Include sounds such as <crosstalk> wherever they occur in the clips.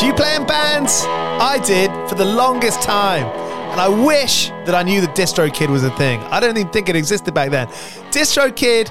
Do you play in bands? I did for the longest time. And I wish that I knew that DistroKid was a thing. I don't even think it existed back then. DistroKid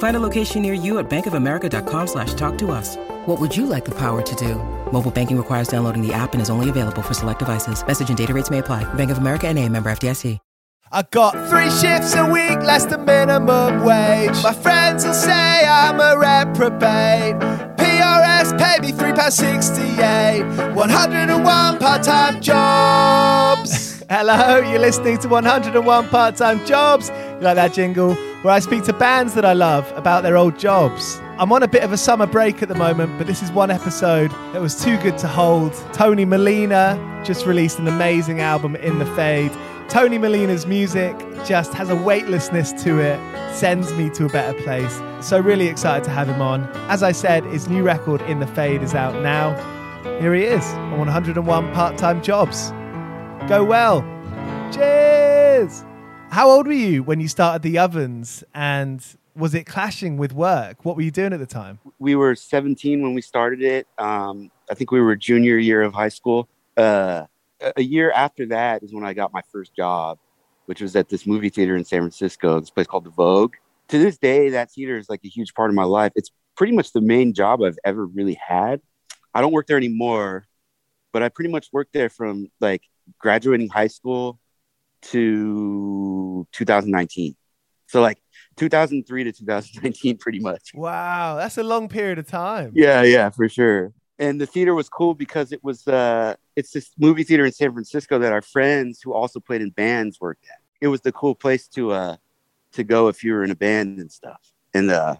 Find a location near you at bankofamerica.com slash talk to us. What would you like the power to do? Mobile banking requires downloading the app and is only available for select devices. Message and data rates may apply. Bank of America and a member FDIC. I got three shifts a week, less than minimum wage. My friends will say I'm a reprobate. PRS pay me £3.68. 101 part-time jobs. <laughs> Hello, you're listening to 101 part-time jobs. You like that jingle? Where I speak to bands that I love about their old jobs. I'm on a bit of a summer break at the moment, but this is one episode that was too good to hold. Tony Molina just released an amazing album in the fade. Tony Molina's music just has a weightlessness to it, sends me to a better place. So, really excited to have him on. As I said, his new record, In the Fade, is out now. Here he is on 101 part time jobs. Go well. Cheers. How old were you when you started the ovens and was it clashing with work? What were you doing at the time? We were 17 when we started it. Um, I think we were junior year of high school. Uh, a year after that is when I got my first job, which was at this movie theater in San Francisco, this place called the Vogue. To this day, that theater is like a huge part of my life. It's pretty much the main job I've ever really had. I don't work there anymore, but I pretty much worked there from like graduating high school to 2019. So like 2003 to 2019, <laughs> pretty much. Wow, that's a long period of time. Yeah, yeah, for sure. And the theater was cool because it was uh it's this movie theater in San Francisco that our friends who also played in bands worked at. It was the cool place to uh to go if you were in a band and stuff. And uh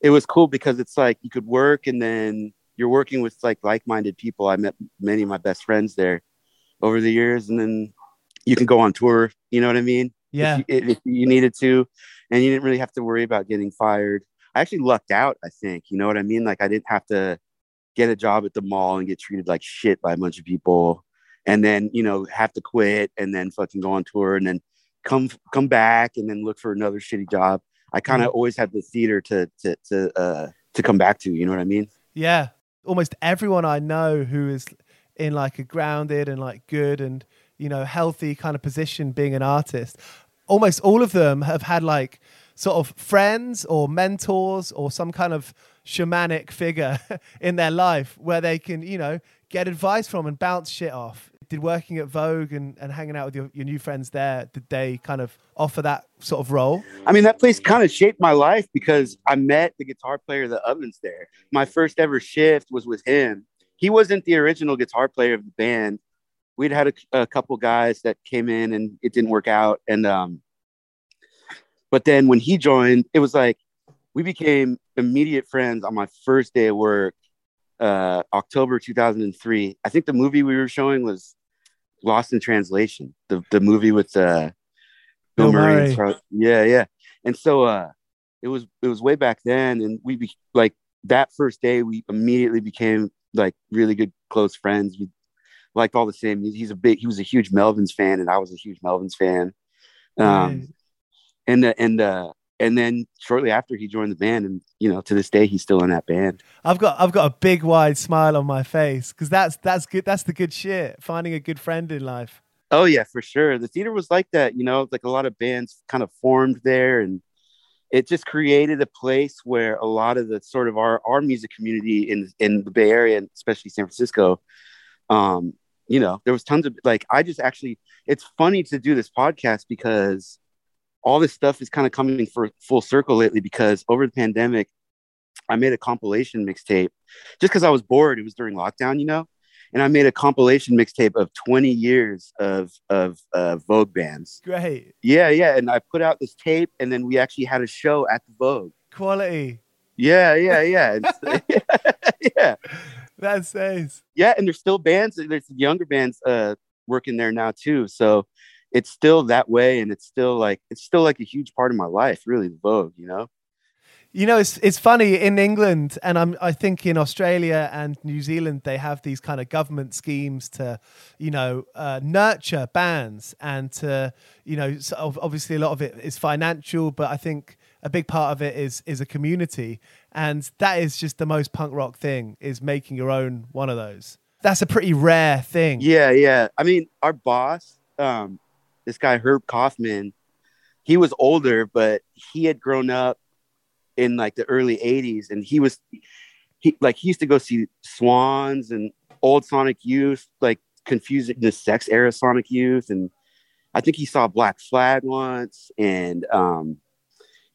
it was cool because it's like you could work and then you're working with like like-minded people. I met many of my best friends there over the years and then you can go on tour. You know what I mean? Yeah. If you, if you needed to, and you didn't really have to worry about getting fired. I actually lucked out. I think you know what I mean. Like I didn't have to get a job at the mall and get treated like shit by a bunch of people, and then you know have to quit and then fucking go on tour and then come come back and then look for another shitty job. I kind of Mm-hmm. always had the theater to to to uh to come back to. You know what I mean? Yeah. Almost everyone I know who is in like a grounded and like good and, you know, healthy kind of position being an artist, almost all of them have had like sort of friends or mentors or some kind of shamanic figure <laughs> in their life where they can, you know, get advice from and bounce shit off. Did working at Vogue and, and hanging out with your, your new friends there, did they kind of offer that sort of role? I mean, that place kind of shaped my life because I met the guitar player of the ovens there. My first ever shift was with him. He wasn't the original guitar player of the band. We'd had a, a couple guys that came in and it didn't work out. And, um, but then when he joined, it was like we became immediate friends on my first day of work, uh, October 2003. I think the movie we were showing was Lost in Translation, the, the movie with, uh, Bill Murray. and Murray. Yeah, yeah. And so uh it was it was way back then and we be like that first day we immediately became like really good close friends. We liked all the same. He's a big he was a huge Melvins fan and I was a huge Melvins fan. Um Right. and uh, and uh and then shortly after he joined the band and you know to this day he's still in that band. I've got I've got a big wide smile on my face because that's that's good. That's the good shit. Finding a good friend in life. Oh yeah, for sure. The theater was like that, you know, like a lot of bands kind of formed there and it just created a place where a lot of the sort of our, our music community in in the Bay Area and especially San Francisco, um, you know, there was tons of like I just actually it's funny to do this podcast because all this stuff is kind of coming for full circle lately because over the pandemic, I made a compilation mixtape just because I was bored. It was during lockdown, you know and I made a compilation mixtape of 20 years of of uh, Vogue bands. Great Yeah, yeah, and I put out this tape, and then we actually had a show at the Vogue. quality. Yeah, yeah, yeah, It's- <laughs> yeah, That's nice. yeah. And there's still bands. There's younger bands uh, working there now too. So it's still that way, and it's still like it's still like a huge part of my life, really. The Vogue, you know. You know, it's it's funny in England, and I'm I think in Australia and New Zealand they have these kind of government schemes to, you know, uh, nurture bands and to, you know, obviously a lot of it is financial, but I think a big part of it is is a community, and that is just the most punk rock thing is making your own one of those. That's a pretty rare thing. Yeah, yeah. I mean, our boss, um, this guy Herb Kaufman, he was older, but he had grown up in like the early '80s, and he was he like he used to go see Swans and old Sonic Youth, like Confusion Is Sex era Sonic Youth, and I think he saw Black Flag once, and um,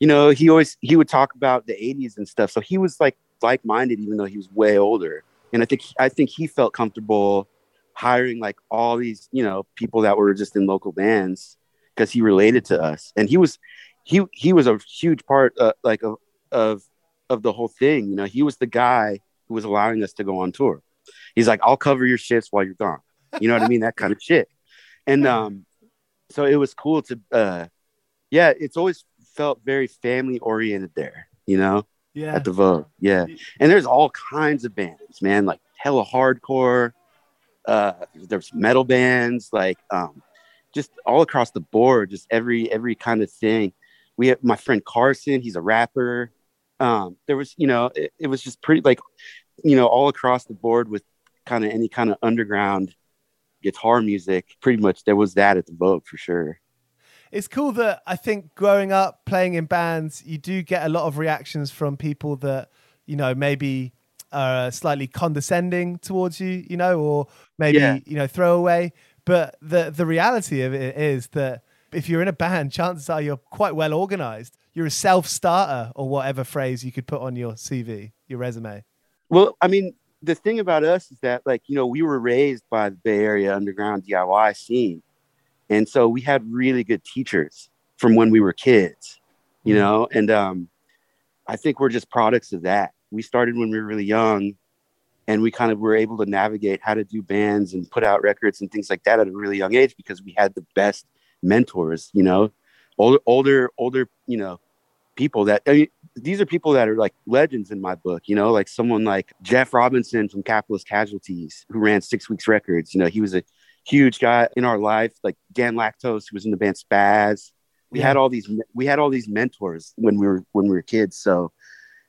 you know, he always he would talk about the '80s and stuff. So he was like like-minded, even though he was way older. And I think I think he felt comfortable hiring like all these you know people that were just in local bands because he related to us. And he was he he was a huge part uh, like of of of the whole thing you know. He was the guy who was allowing us to go on tour. He's like i'll cover your shifts while you're gone. You know what i mean? That kind of shit. And <laughs> um so it was cool to uh yeah it's always felt very family oriented there you know Yeah. at the Vogue. Yeah. And there's all kinds of bands, man, like hella hardcore. Uh there's metal bands, like um just all across the board, just every every kind of thing. We have my friend Carson, he's a rapper. Um, there was, you know, it, it was just pretty like, you know, all across the board with kind of any kind of underground guitar music. Pretty much there was that at the Vogue for sure. It's cool that I think growing up playing in bands, you do get a lot of reactions from people that you know maybe are uh, slightly condescending towards you, you know, or maybe Yeah. you know throwaway. But the the reality of it is that if you're in a band, chances are you're quite well organized. You're a self starter, or whatever phrase you could put on your CV, your resume. Well, I mean, the thing about us is that, like, you know, we were raised by the Bay Area underground DIY scene. And so we had really good teachers from when we were kids, you Mhm. know, and um, I think we're just products of that. We started when we were really young and we kind of were able to navigate how to do bands and put out records and things like that at a really young age because we had the best mentors, you know, older, older, older, you know, people that I mean, these are people that are like legends in my book, you know, like someone like Jeff Robinson from Capitalist Casualties, who ran Six Weeks Records. You know, he was a huge guy in our life, like Dan Lactose, who was in the band Spazz. We yeah. had all these we had all these mentors when we were when we were kids. So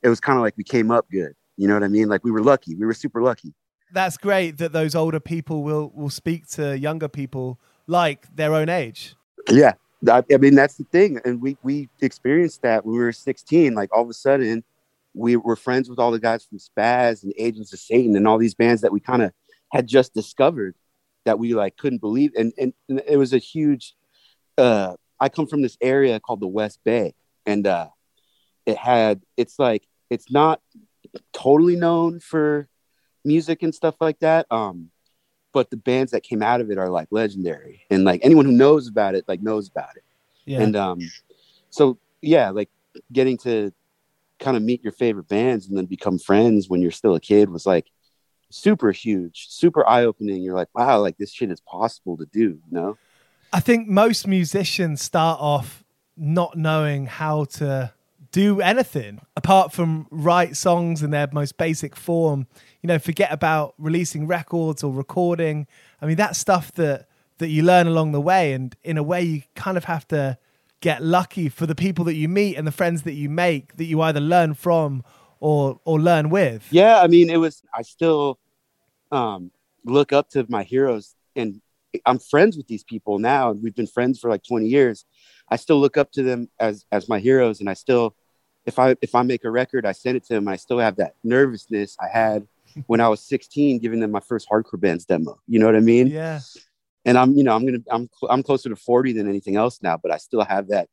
it was kind of like we came up good. You know what I mean? Like we were lucky. We were super lucky. That's great that those older people will will speak to younger people like their own age. Yeah, I, I mean, that's the thing. And we, we experienced that when we were 16. Like all of a sudden, we were friends with all the guys from Spazz and Agents of Satan and all these bands that we kind of had just discovered that we like couldn't believe. And, and, and, it was a huge, uh, I come from this area called the West Bay. And uh, it had, it's like, it's not totally known for music and stuff like that. Um, but the bands that came out of it are like legendary and like anyone who knows about it like knows about it yeah. and um so yeah like getting to kind of meet your favorite bands and then become friends when you're still a kid was like super huge super eye-opening you're like wow like this shit is possible to do know i think most musicians start off not knowing how to do anything apart from write songs in their most basic form. You know, forget about releasing records or recording. I mean, that's stuff that that you learn along the way, and in a way, you kind of have to get lucky for the people that you meet and the friends that you make that you either learn from or or learn with. Yeah, I mean, it was. I still um, look up to my heroes, and I'm friends with these people now, and we've been friends for like 20 years. I still look up to them as as my heroes, and I still if I if I make a record, I send it to them. I still have that nervousness I had <laughs> when I was 16, giving them my first hardcore bands demo. You know what I mean? Yeah. And I'm, you know, I'm gonna, I'm, I'm closer to 40 than anything else now, but I still have that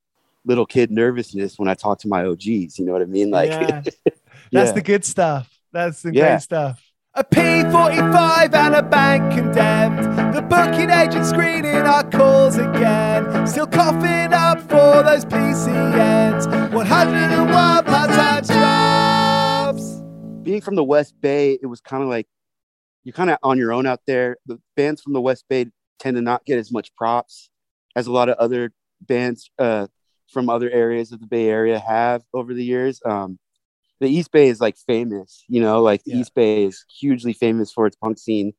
little kid nervousness when I talk to my OGs. You know what I mean? Like, yeah. <laughs> that's yeah. the good stuff. That's the yeah. great stuff. A P45 and a bank condemned. The booking agent screening our calls again. Still coughing up for those PCNs. 101 part time jobs. Being from the West Bay, it was kind of like you're kind of on your own out there. The bands from the West Bay tend to not get as much props as a lot of other bands uh, from other areas of the Bay Area have over the years. Um, the East Bay is like famous, you know, like yeah. East Bay is hugely famous for its punk scene,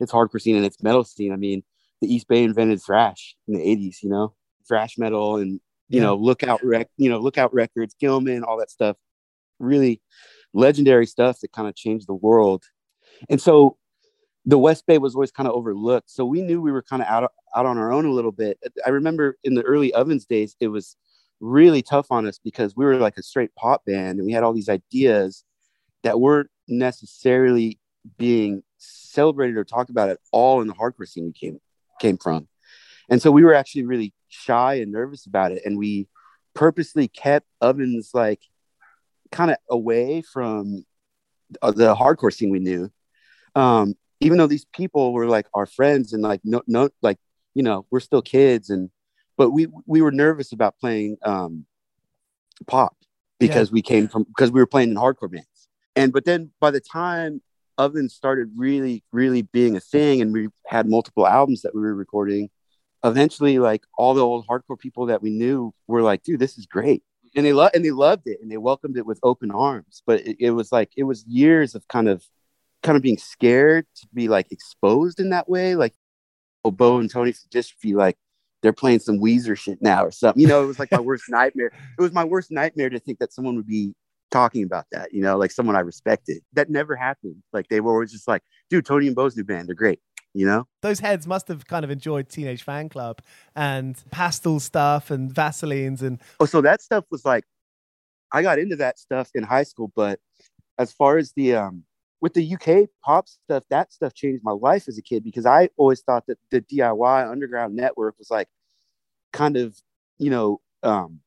its hardcore scene, and its metal scene. I mean, the East Bay invented thrash in the 80s, you know, thrash metal and, you yeah. know, lookout rec, you know, lookout records, Gilman, all that stuff. Really legendary stuff that kind of changed the world. And so the West Bay was always kind of overlooked. So we knew we were kind of out, out on our own a little bit. I remember in the early ovens days, it was really tough on us because we were like a straight pop band and we had all these ideas that weren't necessarily being celebrated or talked about at all in the hardcore scene we came came from. And so we were actually really shy and nervous about it. And we purposely kept ovens like kind of away from the hardcore scene we knew. Um, even though these people were like our friends and like no no like you know we're still kids and but we we were nervous about playing um, pop because yeah. we came from because we were playing in hardcore bands. And but then by the time Oven started really really being a thing, and we had multiple albums that we were recording, eventually like all the old hardcore people that we knew were like, dude, this is great. And they loved and they loved it and they welcomed it with open arms. But it, it was like it was years of kind of kind of being scared to be like exposed in that way. Like oh, Bo and Tony just dystrophy, like they're playing some Weezer shit now or something. You know, it was like my worst <laughs> nightmare. It was my worst nightmare to think that someone would be talking about that, you know, like someone I respected. That never happened. Like they were always just like, dude, Tony and Bo's new band, they're great. You know, those heads must have kind of enjoyed Teenage Fanclub and pastel stuff and Vaselines and oh, so that stuff was like, I got into that stuff in high school, but as far as the um with the UK pop stuff, that stuff changed my life as a kid because I always thought that the DIY underground network was like kind of, you know, um,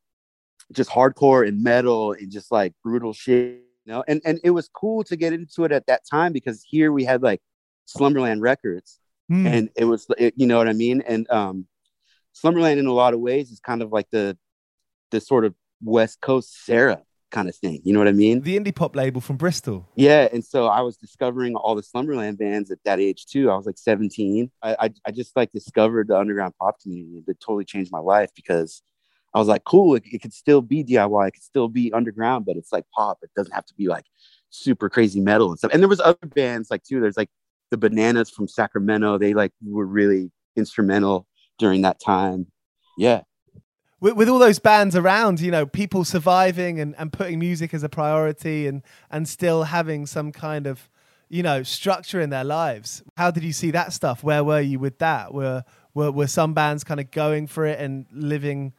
just hardcore and metal and just like brutal shit, you know. And and it was cool to get into it at that time because here we had like Slumberland Records, mm. and it was, it, you know what I mean. And um, Slumberland in a lot of ways is kind of like the the sort of West Coast Sarah kind of thing. You know what I mean? The indie pop label from Bristol. Yeah, and so I was discovering all the Slumberland bands at that age too. I was like 17. I I, I just like discovered the underground pop community that totally changed my life because I was like, cool, it, it could still be DIY, it could still be underground, but it's like pop. It doesn't have to be like super crazy metal and stuff. And there was other bands like too. There's like the Bananas from Sacramento. They like were really instrumental during that time. Yeah. With, with all those bands around, you know, people surviving and, and putting music as a priority and and still having some kind of, you know, structure in their lives. How did you see that stuff? Where were you with that? Were were, were some bands kind of going for it and living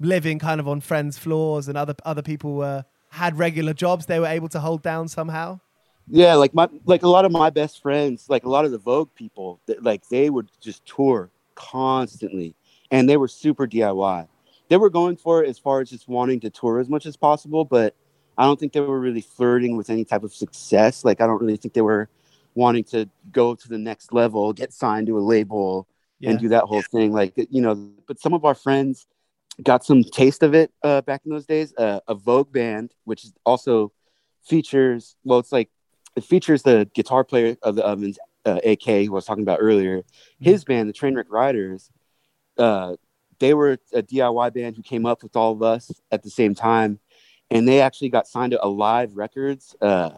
living kind of on friends' floors and other other people were had regular jobs they were able to hold down somehow? Yeah, like my like a lot of my best friends, like a lot of the Vogue people, like they would just tour constantly, and they were super DIY. They were going for it as far as just wanting to tour as much as possible, but I don't think they were really flirting with any type of success. Like I don't really think they were wanting to go to the next level, get signed to a label, yeah. and do that whole thing. Like you know, but some of our friends got some taste of it uh, back in those days. Uh, a Vogue band, which also features well, it's like it features the guitar player of the Ovens, uh, AK, who I was talking about earlier. Mm-hmm. His band, the Trainwreck Riders, uh, they were a DIY band who came up with all of us at the same time, and they actually got signed to Alive Records, uh,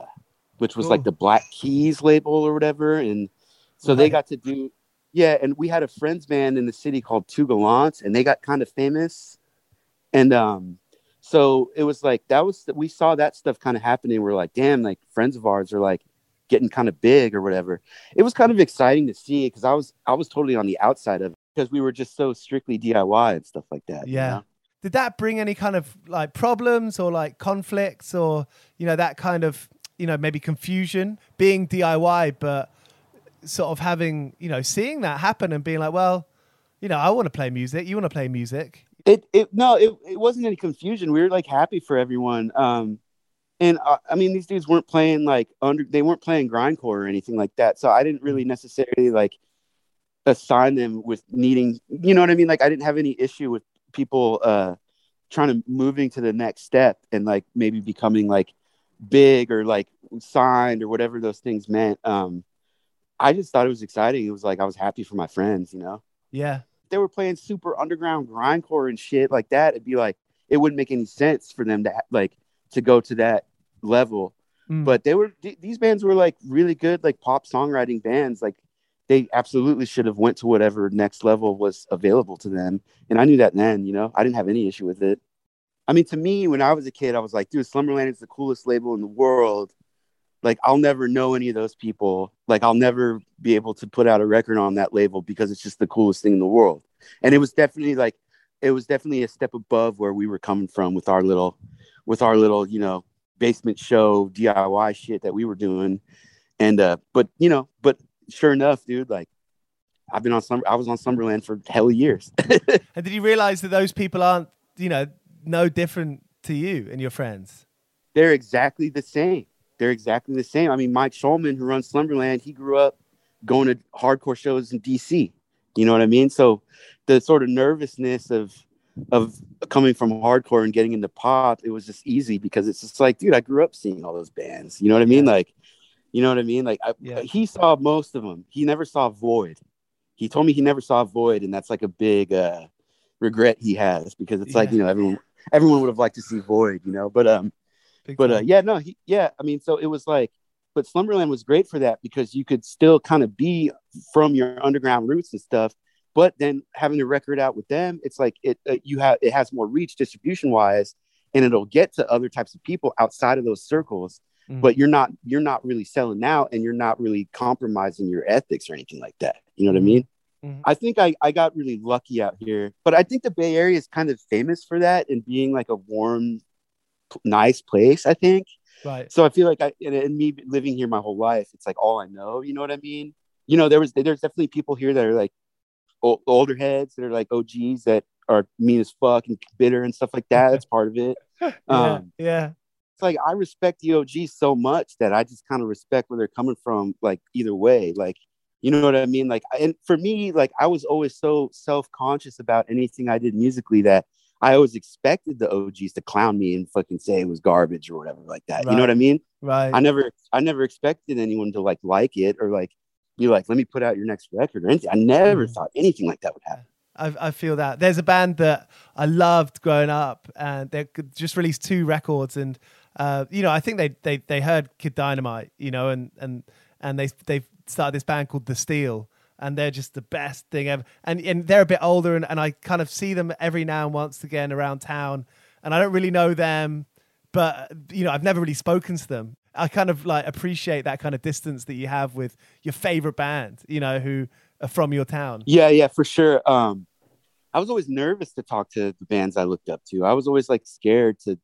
which was like the Black Keys label or whatever, and so they got to do yeah, and we had a friends band in the city called Two Gallants, and they got kind of famous. And um, so it was like that was we saw that stuff kind of happening. We're like, damn, like friends of ours are like getting kind of big or whatever. It was kind of exciting to see because I was I was totally on the outside of it because we were just so strictly DIY and stuff like that. Yeah. You know? Did that bring any kind of like problems or like conflicts or you know that kind of you know maybe confusion being DIY but sort of having you know seeing that happen and being like well you know i want to play music you want to play music it it no it, it wasn't any confusion we were like happy for everyone um and uh, i mean these dudes weren't playing like under they weren't playing grindcore or anything like that so i didn't really necessarily like assign them with needing you know what i mean like i didn't have any issue with people uh trying to moving to the next step and like maybe becoming like big or like signed or whatever those things meant um I just thought it was exciting. It was like I was happy for my friends, you know? Yeah. They were playing super underground grindcore and shit like that. It'd be like it wouldn't make any sense for them to like to go to that level. Mm. But they were th- these bands were like really good like pop songwriting bands. Like they absolutely should have went to whatever next level was available to them. And I knew that then, you know. I didn't have any issue with it. I mean, to me, when I was a kid, I was like, dude, Slumberland is the coolest label in the world like I'll never know any of those people. Like I'll never be able to put out a record on that label because it's just the coolest thing in the world. And it was definitely like it was definitely a step above where we were coming from with our little with our little, you know, basement show DIY shit that we were doing. And uh but you know, but sure enough, dude, like I've been on some I was on Slumberland for hell years. <laughs> and did you realize that those people aren't, you know, no different to you and your friends? They're exactly the same they're exactly the same. I mean, Mike Schulman, who runs Slumberland, he grew up going to hardcore shows in DC. You know what I mean? So the sort of nervousness of of coming from hardcore and getting into pop, it was just easy because it's just like, dude, I grew up seeing all those bands. You know what I mean? Like, you know what I mean? Like, I, yeah. he saw most of them. He never saw Void. He told me he never saw Void, and that's like a big uh, regret he has because it's yeah. like you know everyone everyone would have liked to see Void, you know. But um, Big but uh, yeah, no, he, yeah. I mean, so it was like, but Slumberland was great for that because you could still kind of be from your underground roots and stuff. But then having a record out with them, it's like it uh, you have it has more reach distribution wise, and it'll get to other types of people outside of those circles. Mm-hmm. But you're not you're not really selling out, and you're not really compromising your ethics or anything like that. You know what. I mean? Mm-hmm. I think I, I got really lucky out here, but I think the Bay Area is kind of famous for that and being like a warm nice place, I think. Right. So I feel like I and, and, me living here my whole life, it's like all I know. You know what I mean? You know, there was there's definitely people here that are like o- older heads that are like OGs that are mean as fuck and bitter and stuff like that. <laughs> That's part of it. <laughs> yeah, um, yeah. It's like I respect the OGs so much that I just kind of respect where they're coming from. Like either way, like you know what I mean? Like, and for me, like I was always so self conscious about anything I did musically that I always expected the OGs to clown me and fucking say it was garbage or whatever like that. Right. You know what I mean? Right. I never I never expected anyone to like like it or like be like, let me put out your next record or anything. I never mm. thought anything like that would happen. I, I, feel that there's a band that I loved growing up, and they just released two records, and uh, you know I think they they they heard Kid Dynamite, you know, and and and they they started this band called The Steel, and they're just the best thing ever. And and they're a bit older, and, and I kind of see them every now and once again around town, and I don't really know them, but you know I've never really spoken to them. I kind of like appreciate that kind of distance that you have with your favorite band, you know, who are from your town. Yeah, yeah, for sure. Um, I was always nervous to talk to the bands I looked up to. I was always like scared to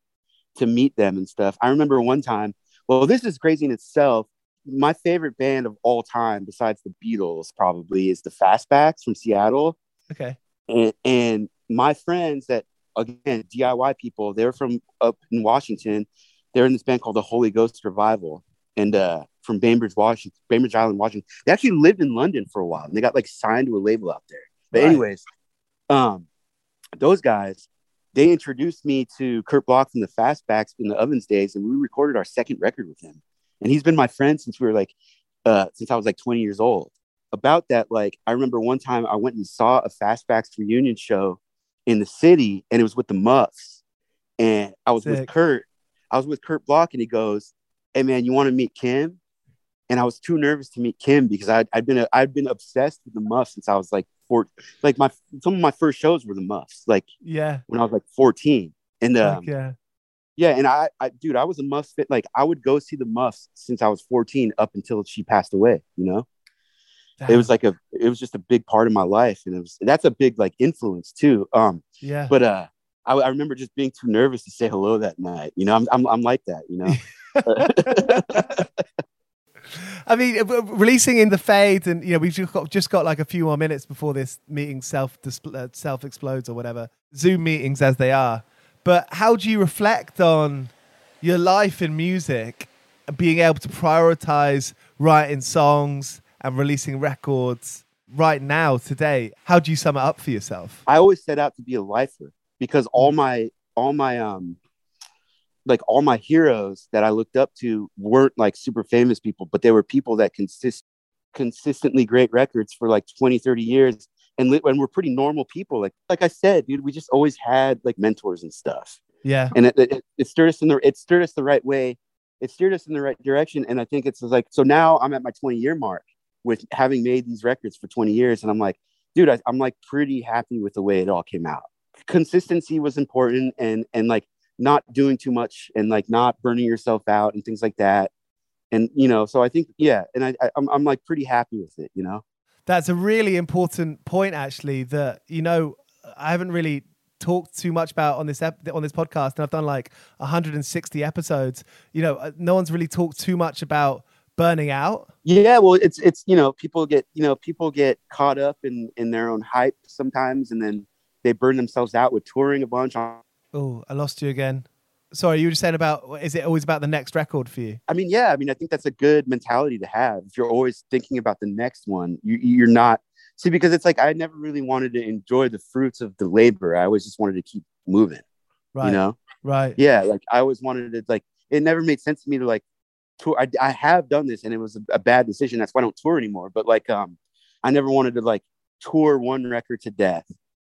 to meet them and stuff. I remember one time. Well, this is crazy in itself my favorite band of all time, besides the Beatles, probably is the Fastbacks from Seattle. Okay. And, and my friends that again DIY people, they're from up in Washington. They're in this band called the Holy Ghost Revival, and uh, from Bainbridge, Washington, Bainbridge Island, Washington. They actually lived in London for a while, and they got like signed to a label out there. But right. anyways, um, those guys, they introduced me to Kurt Block from the Fastbacks in the Ovens days, and we recorded our second record with him and he's been my friend since we were like uh since I was like 20 years old. About that, like I remember one time I went and saw a Fastbacks reunion show in the city, and it was with the Muffs, and I was Sick. with Kurt. I was with Kurt Block, and he goes, "Hey man, you want to meet Kim?" And I was too nervous to meet Kim because I'd, I'd been a, I'd been obsessed with the Muffs since I was like four. Like my some of my first shows were the Muffs. Like yeah, when I was like 14, and um, yeah yeah, and I, I, dude, I was a Muffs fit. Like I would go see the Muffs since I was 14 up until she passed away. You know, Damn. it was like a, it was just a big part of my life, and it was that's a big like influence too. Um, yeah. But uh, I, I remember just being too nervous to say hello that night. You know, I'm, I'm, I'm like that. You know. <laughs> <laughs> I mean, releasing in the fade, and you know, we've just got, just got like a few more minutes before this meeting self uh, self explodes or whatever. Zoom meetings as they are. But how do you reflect on your life in music and being able to prioritize writing songs and releasing records right now, today? How do you sum it up for yourself? I always set out to be a lifer because all my, all my, um, like all my heroes that I looked up to weren't like super famous people, but they were people that consist consistently great records for like 20, 30 years and when we're pretty normal people. Like like i said dude we just always had like mentors and stuff. Yeah. And it, it, it stirred us in the it stirred us the right way. It steered us in the right direction. And i think it's like so now i'm at my 20 year mark with having made these records for 20 years. And i'm like dude I, i'm like pretty happy with the way it all came out. Consistency was important and and like not doing too much and like not burning yourself out and things like that and you know so i think yeah and i, I I'm, I'm like pretty happy with it you know that's a really important point, actually. That you know, I haven't really talked too much about on this ep- on this podcast, and I've done like 160 episodes. You know, uh, no one's really talked too much about burning out. Yeah, well, it's it's you know, people get you know people get caught up in in their own hype sometimes, and then they burn themselves out with touring a bunch. Oh, I lost you again sorry, you were just saying about is it always about the next record for you? I mean, yeah, I mean, I think that's a good mentality to have. If you're always thinking about the next one, you, you're not see because it's like I never really wanted to enjoy the fruits of the labor. I always just wanted to keep moving. Right. You know. Right. Yeah. Like I always wanted to like it never made sense to me to like tour. I, I have done this and it was a, a bad decision. That's why I don't tour anymore. But like um, I never wanted to like tour one record to death.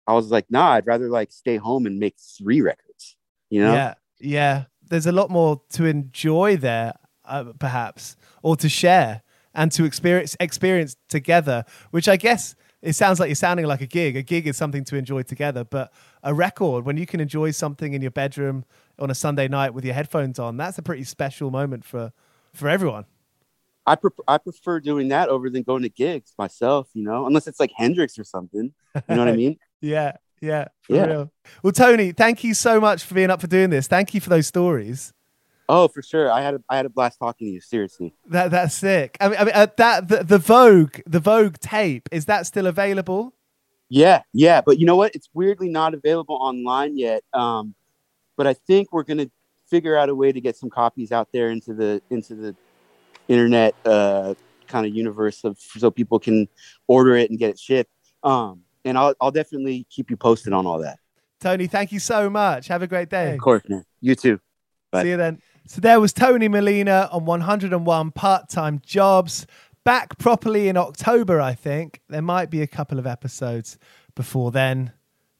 I was like, nah, I'd rather like stay home and make three records. You know? Yeah. Yeah, there's a lot more to enjoy there, uh, perhaps, or to share and to experience experience together. Which I guess it sounds like you're sounding like a gig. A gig is something to enjoy together, but a record, when you can enjoy something in your bedroom on a Sunday night with your headphones on, that's a pretty special moment for for everyone. I, I prefer doing that over than going to gigs myself, you know, unless it's like Hendrix or something. You know what I <laughs> mean? Yeah. Yeah, yeah. Real. Well, Tony, thank you so much for being up for doing this. Thank you for those stories. Oh, for sure. I had a, I had a blast talking to you. Seriously. That that's sick. I mean, I mean uh, that the, the Vogue the Vogue tape is that still available? Yeah, yeah. But you know what? It's weirdly not available online yet. Um, but I think we're gonna figure out a way to get some copies out there into the into the internet uh, kind of universe of so people can order it and get it shipped. Um, and I'll I'll definitely keep you posted on all that. Tony, thank you so much. Have a great day. Of course, man. You too. Bye. See you then. So there was Tony Molina on 101 part time jobs. Back properly in October, I think. There might be a couple of episodes before then.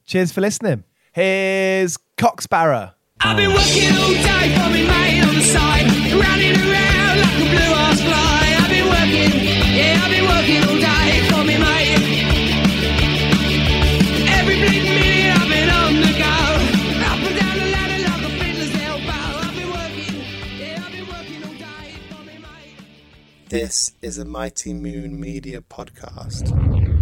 Cheers for listening. Here's Cock Sparrer. I've been working all day for me mate on the side, running around This is a Mighty Moon Media podcast.